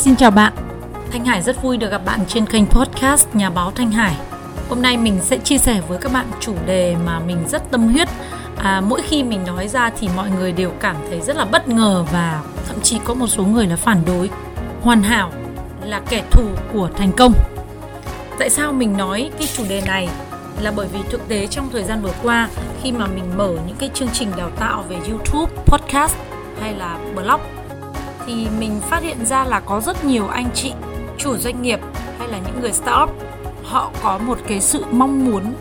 Xin chào bạn. Thanh Hải rất vui được gặp bạn trên kênh podcast Nhà báo Thanh Hải. Hôm nay mình sẽ chia sẻ với các bạn chủ đề mà mình rất tâm huyết. À, mỗi khi mình nói ra thì mọi người đều cảm thấy rất là bất ngờ và thậm chí có một số người là phản đối. Hoàn hảo là kẻ thù của thành công. Tại sao mình nói cái chủ đề này? Là bởi vì thực tế trong thời gian vừa qua khi mà mình mở những cái chương trình đào tạo về YouTube, podcast hay là blog thì mình phát hiện ra là có rất nhiều anh chị, chủ doanh nghiệp hay là những người startup, họ có một cái sự mong muốn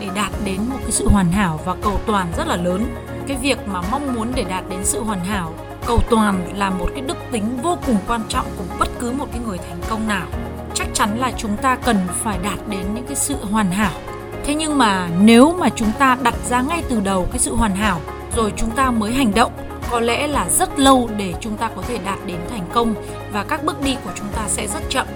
để đạt đến một cái sự hoàn hảo và cầu toàn rất là lớn. Cái việc mà mong muốn để đạt đến sự hoàn hảo, cầu toàn là một cái đức tính vô cùng quan trọng của bất cứ một cái người thành công nào. Chắc chắn là chúng ta cần phải đạt đến những cái sự hoàn hảo. Thế nhưng mà nếu mà chúng ta đặt ra ngay từ đầu cái sự hoàn hảo, rồi chúng ta mới hành động có lẽ là rất lâu để chúng ta có thể đạt đến thành công và các bước đi của chúng ta sẽ rất chậm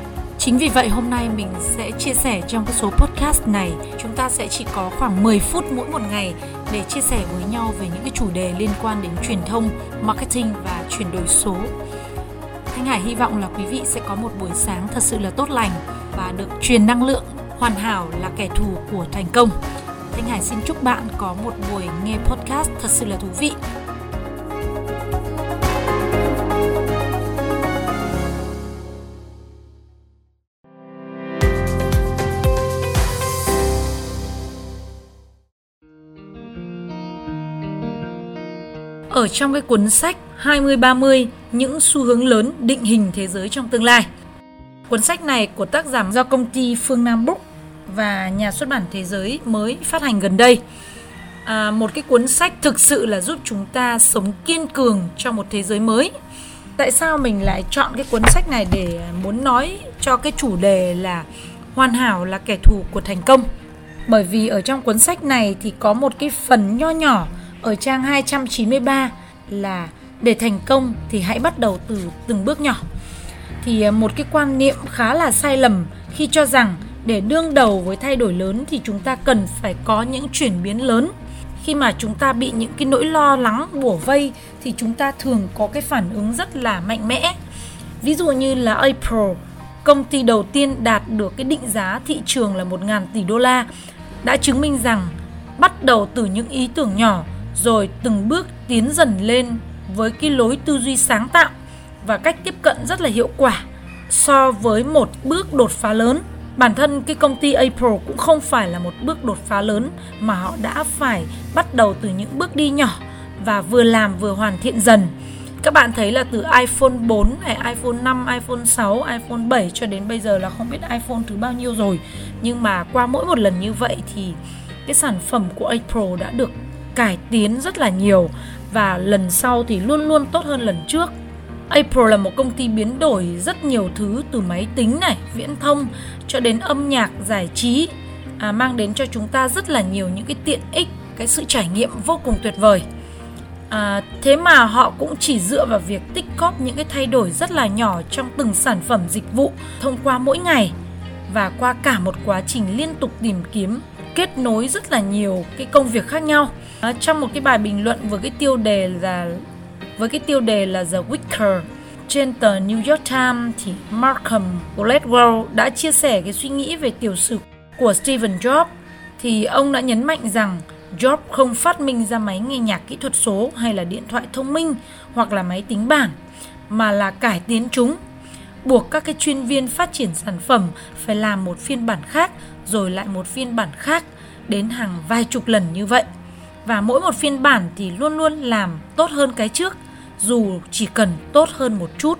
Chính vì vậy hôm nay mình sẽ chia sẻ trong cái số podcast này chúng ta sẽ chỉ có khoảng 10 phút mỗi một ngày để chia sẻ với nhau về những cái chủ đề liên quan đến truyền thông, marketing và chuyển đổi số. Thanh Hải hy vọng là quý vị sẽ có một buổi sáng thật sự là tốt lành và được truyền năng lượng hoàn hảo là kẻ thù của thành công. Thanh Hải xin chúc bạn có một buổi nghe podcast thật sự là thú vị ở trong cái cuốn sách 2030 những xu hướng lớn định hình thế giới trong tương lai. Cuốn sách này của tác giả do công ty Phương Nam Book và nhà xuất bản Thế giới mới phát hành gần đây. À, một cái cuốn sách thực sự là giúp chúng ta sống kiên cường trong một thế giới mới. Tại sao mình lại chọn cái cuốn sách này để muốn nói cho cái chủ đề là hoàn hảo là kẻ thù của thành công? Bởi vì ở trong cuốn sách này thì có một cái phần nho nhỏ ở trang 293 là để thành công thì hãy bắt đầu từ từng bước nhỏ. Thì à, một cái quan niệm khá là sai lầm khi cho rằng để đương đầu với thay đổi lớn thì chúng ta cần phải có những chuyển biến lớn. Khi mà chúng ta bị những cái nỗi lo lắng bủa vây thì chúng ta thường có cái phản ứng rất là mạnh mẽ. Ví dụ như là April, công ty đầu tiên đạt được cái định giá thị trường là 1.000 tỷ đô la đã chứng minh rằng bắt đầu từ những ý tưởng nhỏ rồi từng bước tiến dần lên với cái lối tư duy sáng tạo và cách tiếp cận rất là hiệu quả so với một bước đột phá lớn. Bản thân cái công ty April cũng không phải là một bước đột phá lớn mà họ đã phải bắt đầu từ những bước đi nhỏ và vừa làm vừa hoàn thiện dần. Các bạn thấy là từ iPhone 4 iPhone 5, iPhone 6, iPhone 7 cho đến bây giờ là không biết iPhone thứ bao nhiêu rồi. Nhưng mà qua mỗi một lần như vậy thì cái sản phẩm của April đã được cải tiến rất là nhiều và lần sau thì luôn luôn tốt hơn lần trước. April là một công ty biến đổi rất nhiều thứ từ máy tính này, viễn thông cho đến âm nhạc, giải trí à, mang đến cho chúng ta rất là nhiều những cái tiện ích, cái sự trải nghiệm vô cùng tuyệt vời. À, thế mà họ cũng chỉ dựa vào việc tích góp những cái thay đổi rất là nhỏ trong từng sản phẩm dịch vụ thông qua mỗi ngày và qua cả một quá trình liên tục tìm kiếm kết nối rất là nhiều cái công việc khác nhau. À, trong một cái bài bình luận với cái tiêu đề là với cái tiêu đề là The Wicker trên tờ New York Times thì Malcolm Gladwell đã chia sẻ cái suy nghĩ về tiểu sử của Stephen Jobs. Thì ông đã nhấn mạnh rằng Jobs không phát minh ra máy nghe nhạc kỹ thuật số hay là điện thoại thông minh hoặc là máy tính bảng mà là cải tiến chúng buộc các cái chuyên viên phát triển sản phẩm phải làm một phiên bản khác, rồi lại một phiên bản khác, đến hàng vài chục lần như vậy. Và mỗi một phiên bản thì luôn luôn làm tốt hơn cái trước, dù chỉ cần tốt hơn một chút.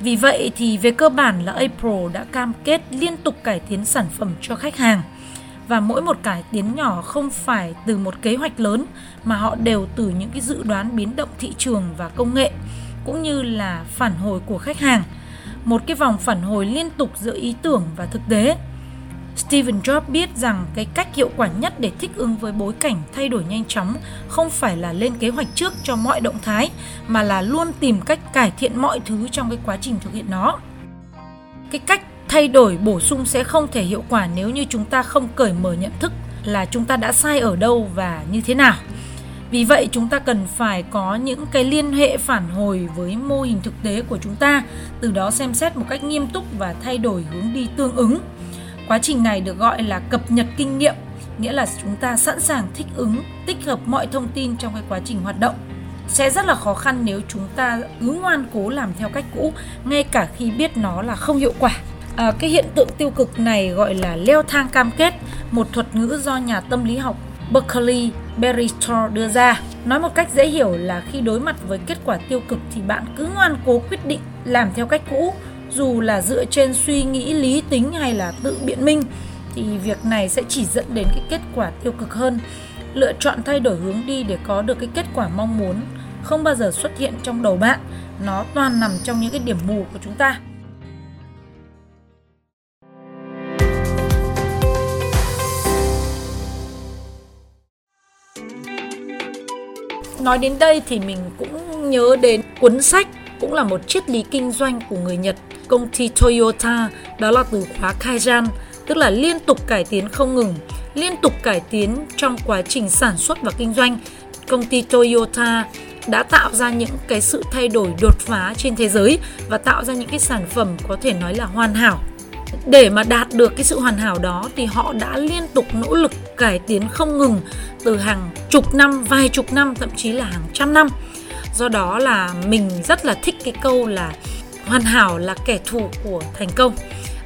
Vì vậy thì về cơ bản là April đã cam kết liên tục cải tiến sản phẩm cho khách hàng. Và mỗi một cải tiến nhỏ không phải từ một kế hoạch lớn, mà họ đều từ những cái dự đoán biến động thị trường và công nghệ, cũng như là phản hồi của khách hàng một cái vòng phản hồi liên tục giữa ý tưởng và thực tế Stephen Jobs biết rằng cái cách hiệu quả nhất để thích ứng với bối cảnh thay đổi nhanh chóng không phải là lên kế hoạch trước cho mọi động thái, mà là luôn tìm cách cải thiện mọi thứ trong cái quá trình thực hiện nó. Cái cách thay đổi bổ sung sẽ không thể hiệu quả nếu như chúng ta không cởi mở nhận thức là chúng ta đã sai ở đâu và như thế nào. Vì vậy chúng ta cần phải có những cái liên hệ phản hồi với mô hình thực tế của chúng ta, từ đó xem xét một cách nghiêm túc và thay đổi hướng đi tương ứng. Quá trình này được gọi là cập nhật kinh nghiệm, nghĩa là chúng ta sẵn sàng thích ứng, tích hợp mọi thông tin trong cái quá trình hoạt động. Sẽ rất là khó khăn nếu chúng ta cứ ngoan cố làm theo cách cũ, ngay cả khi biết nó là không hiệu quả. À, cái hiện tượng tiêu cực này gọi là leo thang cam kết, một thuật ngữ do nhà tâm lý học Berkeley Beristor đưa ra. Nói một cách dễ hiểu là khi đối mặt với kết quả tiêu cực thì bạn cứ ngoan cố quyết định làm theo cách cũ, dù là dựa trên suy nghĩ lý tính hay là tự biện minh thì việc này sẽ chỉ dẫn đến cái kết quả tiêu cực hơn. Lựa chọn thay đổi hướng đi để có được cái kết quả mong muốn không bao giờ xuất hiện trong đầu bạn, nó toàn nằm trong những cái điểm mù của chúng ta. Nói đến đây thì mình cũng nhớ đến cuốn sách cũng là một triết lý kinh doanh của người Nhật, công ty Toyota, đó là từ khóa Kaizen, tức là liên tục cải tiến không ngừng, liên tục cải tiến trong quá trình sản xuất và kinh doanh. Công ty Toyota đã tạo ra những cái sự thay đổi đột phá trên thế giới và tạo ra những cái sản phẩm có thể nói là hoàn hảo để mà đạt được cái sự hoàn hảo đó thì họ đã liên tục nỗ lực cải tiến không ngừng từ hàng chục năm, vài chục năm, thậm chí là hàng trăm năm. Do đó là mình rất là thích cái câu là hoàn hảo là kẻ thù của thành công.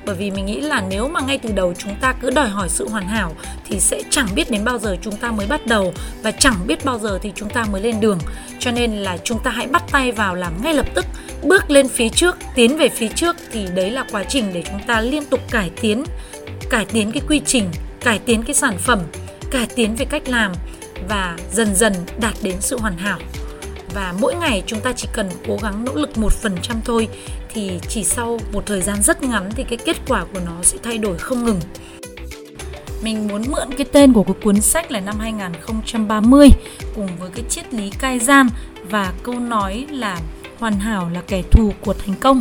Bởi vì mình nghĩ là nếu mà ngay từ đầu chúng ta cứ đòi hỏi sự hoàn hảo thì sẽ chẳng biết đến bao giờ chúng ta mới bắt đầu và chẳng biết bao giờ thì chúng ta mới lên đường. Cho nên là chúng ta hãy bắt tay vào làm ngay lập tức bước lên phía trước, tiến về phía trước thì đấy là quá trình để chúng ta liên tục cải tiến cải tiến cái quy trình, cải tiến cái sản phẩm, cải tiến về cách làm và dần dần đạt đến sự hoàn hảo. Và mỗi ngày chúng ta chỉ cần cố gắng nỗ lực một phần trăm thôi thì chỉ sau một thời gian rất ngắn thì cái kết quả của nó sẽ thay đổi không ngừng. Mình muốn mượn cái tên của cái cuốn sách là năm 2030 cùng với cái triết lý cai gian và câu nói là hoàn hảo là kẻ thù của thành công.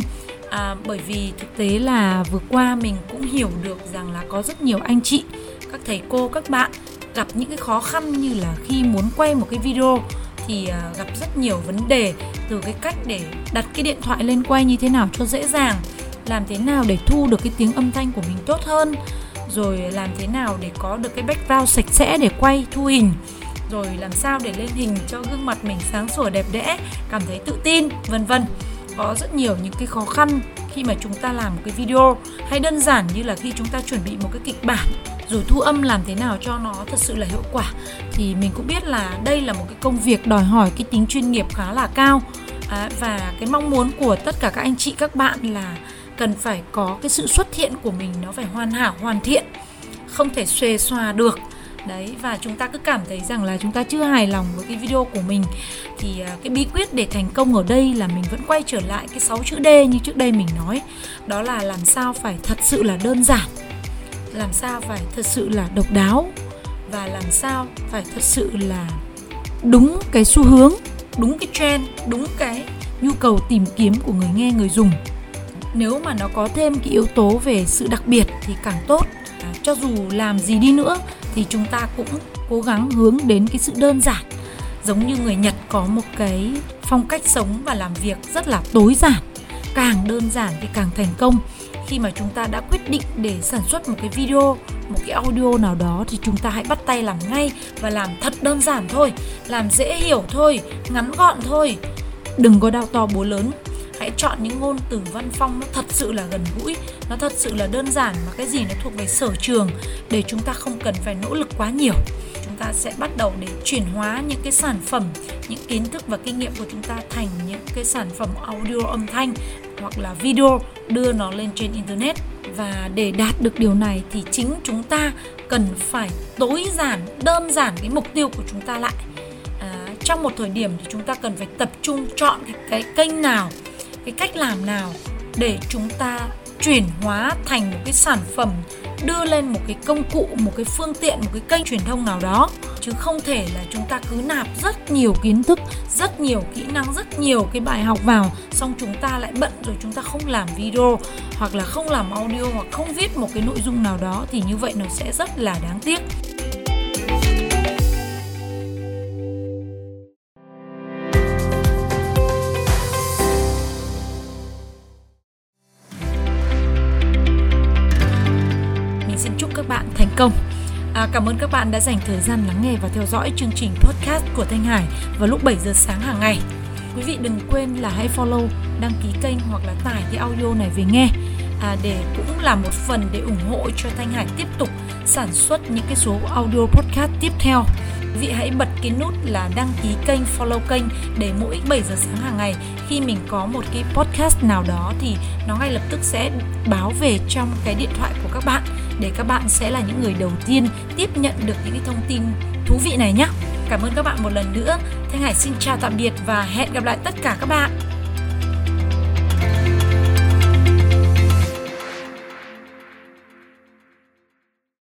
À, bởi vì thực tế là vừa qua mình cũng hiểu được rằng là có rất nhiều anh chị các thầy cô các bạn gặp những cái khó khăn như là khi muốn quay một cái video thì à, gặp rất nhiều vấn đề từ cái cách để đặt cái điện thoại lên quay như thế nào cho dễ dàng làm thế nào để thu được cái tiếng âm thanh của mình tốt hơn rồi làm thế nào để có được cái background sạch sẽ để quay thu hình rồi làm sao để lên hình cho gương mặt mình sáng sủa đẹp đẽ cảm thấy tự tin vân vân. Có rất nhiều những cái khó khăn khi mà chúng ta làm một cái video hay đơn giản như là khi chúng ta chuẩn bị một cái kịch bản rồi thu âm làm thế nào cho nó thật sự là hiệu quả. Thì mình cũng biết là đây là một cái công việc đòi hỏi cái tính chuyên nghiệp khá là cao. À, và cái mong muốn của tất cả các anh chị các bạn là cần phải có cái sự xuất hiện của mình nó phải hoàn hảo hoàn thiện không thể xuề xòa được đấy, và chúng ta cứ cảm thấy rằng là chúng ta chưa hài lòng với cái video của mình. Thì à, cái bí quyết để thành công ở đây là mình vẫn quay trở lại cái 6 chữ D như trước đây mình nói. Đó là làm sao phải thật sự là đơn giản, làm sao phải thật sự là độc đáo, và làm sao phải thật sự là đúng cái xu hướng, đúng cái trend, đúng cái nhu cầu tìm kiếm của người nghe, người dùng. Nếu mà nó có thêm cái yếu tố về sự đặc biệt thì càng tốt. À, cho dù làm gì đi nữa thì chúng ta cũng cố gắng hướng đến cái sự đơn giản. Giống như người nhật có một cái phong cách sống và làm việc rất là tối giản. Càng đơn giản thì càng thành công. Khi mà chúng ta đã quyết định để sản xuất một cái video, một cái audio nào đó thì chúng ta hãy bắt tay làm ngay và làm thật đơn giản thôi, làm dễ hiểu thôi, ngắn gọn thôi. Đừng có đau to búa lớn. Hãy chọn những ngôn từ văn phong nó thật sự là gần gũi nó thật sự là đơn giản mà cái gì nó thuộc về sở trường để chúng ta không cần phải nỗ lực quá nhiều. Chúng ta sẽ bắt đầu để chuyển hóa những cái sản phẩm những kiến thức và kinh nghiệm của chúng ta thành những cái sản phẩm audio âm thanh hoặc là video đưa nó lên trên internet. Và để đạt được điều này thì chính chúng ta cần phải tối giản đơn giản cái mục tiêu của chúng ta lại. À, trong một thời điểm thì chúng ta cần phải tập trung chọn cái, cái kênh nào cái cách làm nào để chúng ta chuyển hóa thành một cái sản phẩm, đưa lên một cái công cụ, một cái phương tiện, một cái kênh truyền thông nào đó. Chứ không thể là chúng ta cứ nạp rất nhiều kiến thức, rất nhiều kỹ năng, rất nhiều cái bài học vào, xong chúng ta lại bận rồi chúng ta không làm video, hoặc là không làm audio, hoặc không viết một cái nội dung nào đó, thì như vậy nó sẽ rất là đáng tiếc. Công. À, cảm ơn các bạn đã dành thời gian lắng nghe và theo dõi chương trình podcast của Thanh Hải vào lúc 7 giờ sáng hàng ngày. Quý vị đừng quên là hãy follow, đăng ký kênh hoặc là tải cái audio này về nghe à, để cũng là một phần để ủng hộ cho Thanh Hải tiếp tục sản xuất những cái số audio podcast tiếp theo. Quý vị hãy bật cái nút là đăng ký kênh, follow kênh để mỗi 7 giờ sáng hàng ngày khi mình có một cái podcast nào đó thì nó ngay lập tức sẽ báo về trong cái điện thoại của các bạn để các bạn sẽ là những người đầu tiên tiếp nhận được những cái thông tin thú vị này nhé. Cảm ơn các bạn một lần nữa. Thanh Hải xin chào tạm biệt và hẹn gặp lại tất cả các bạn.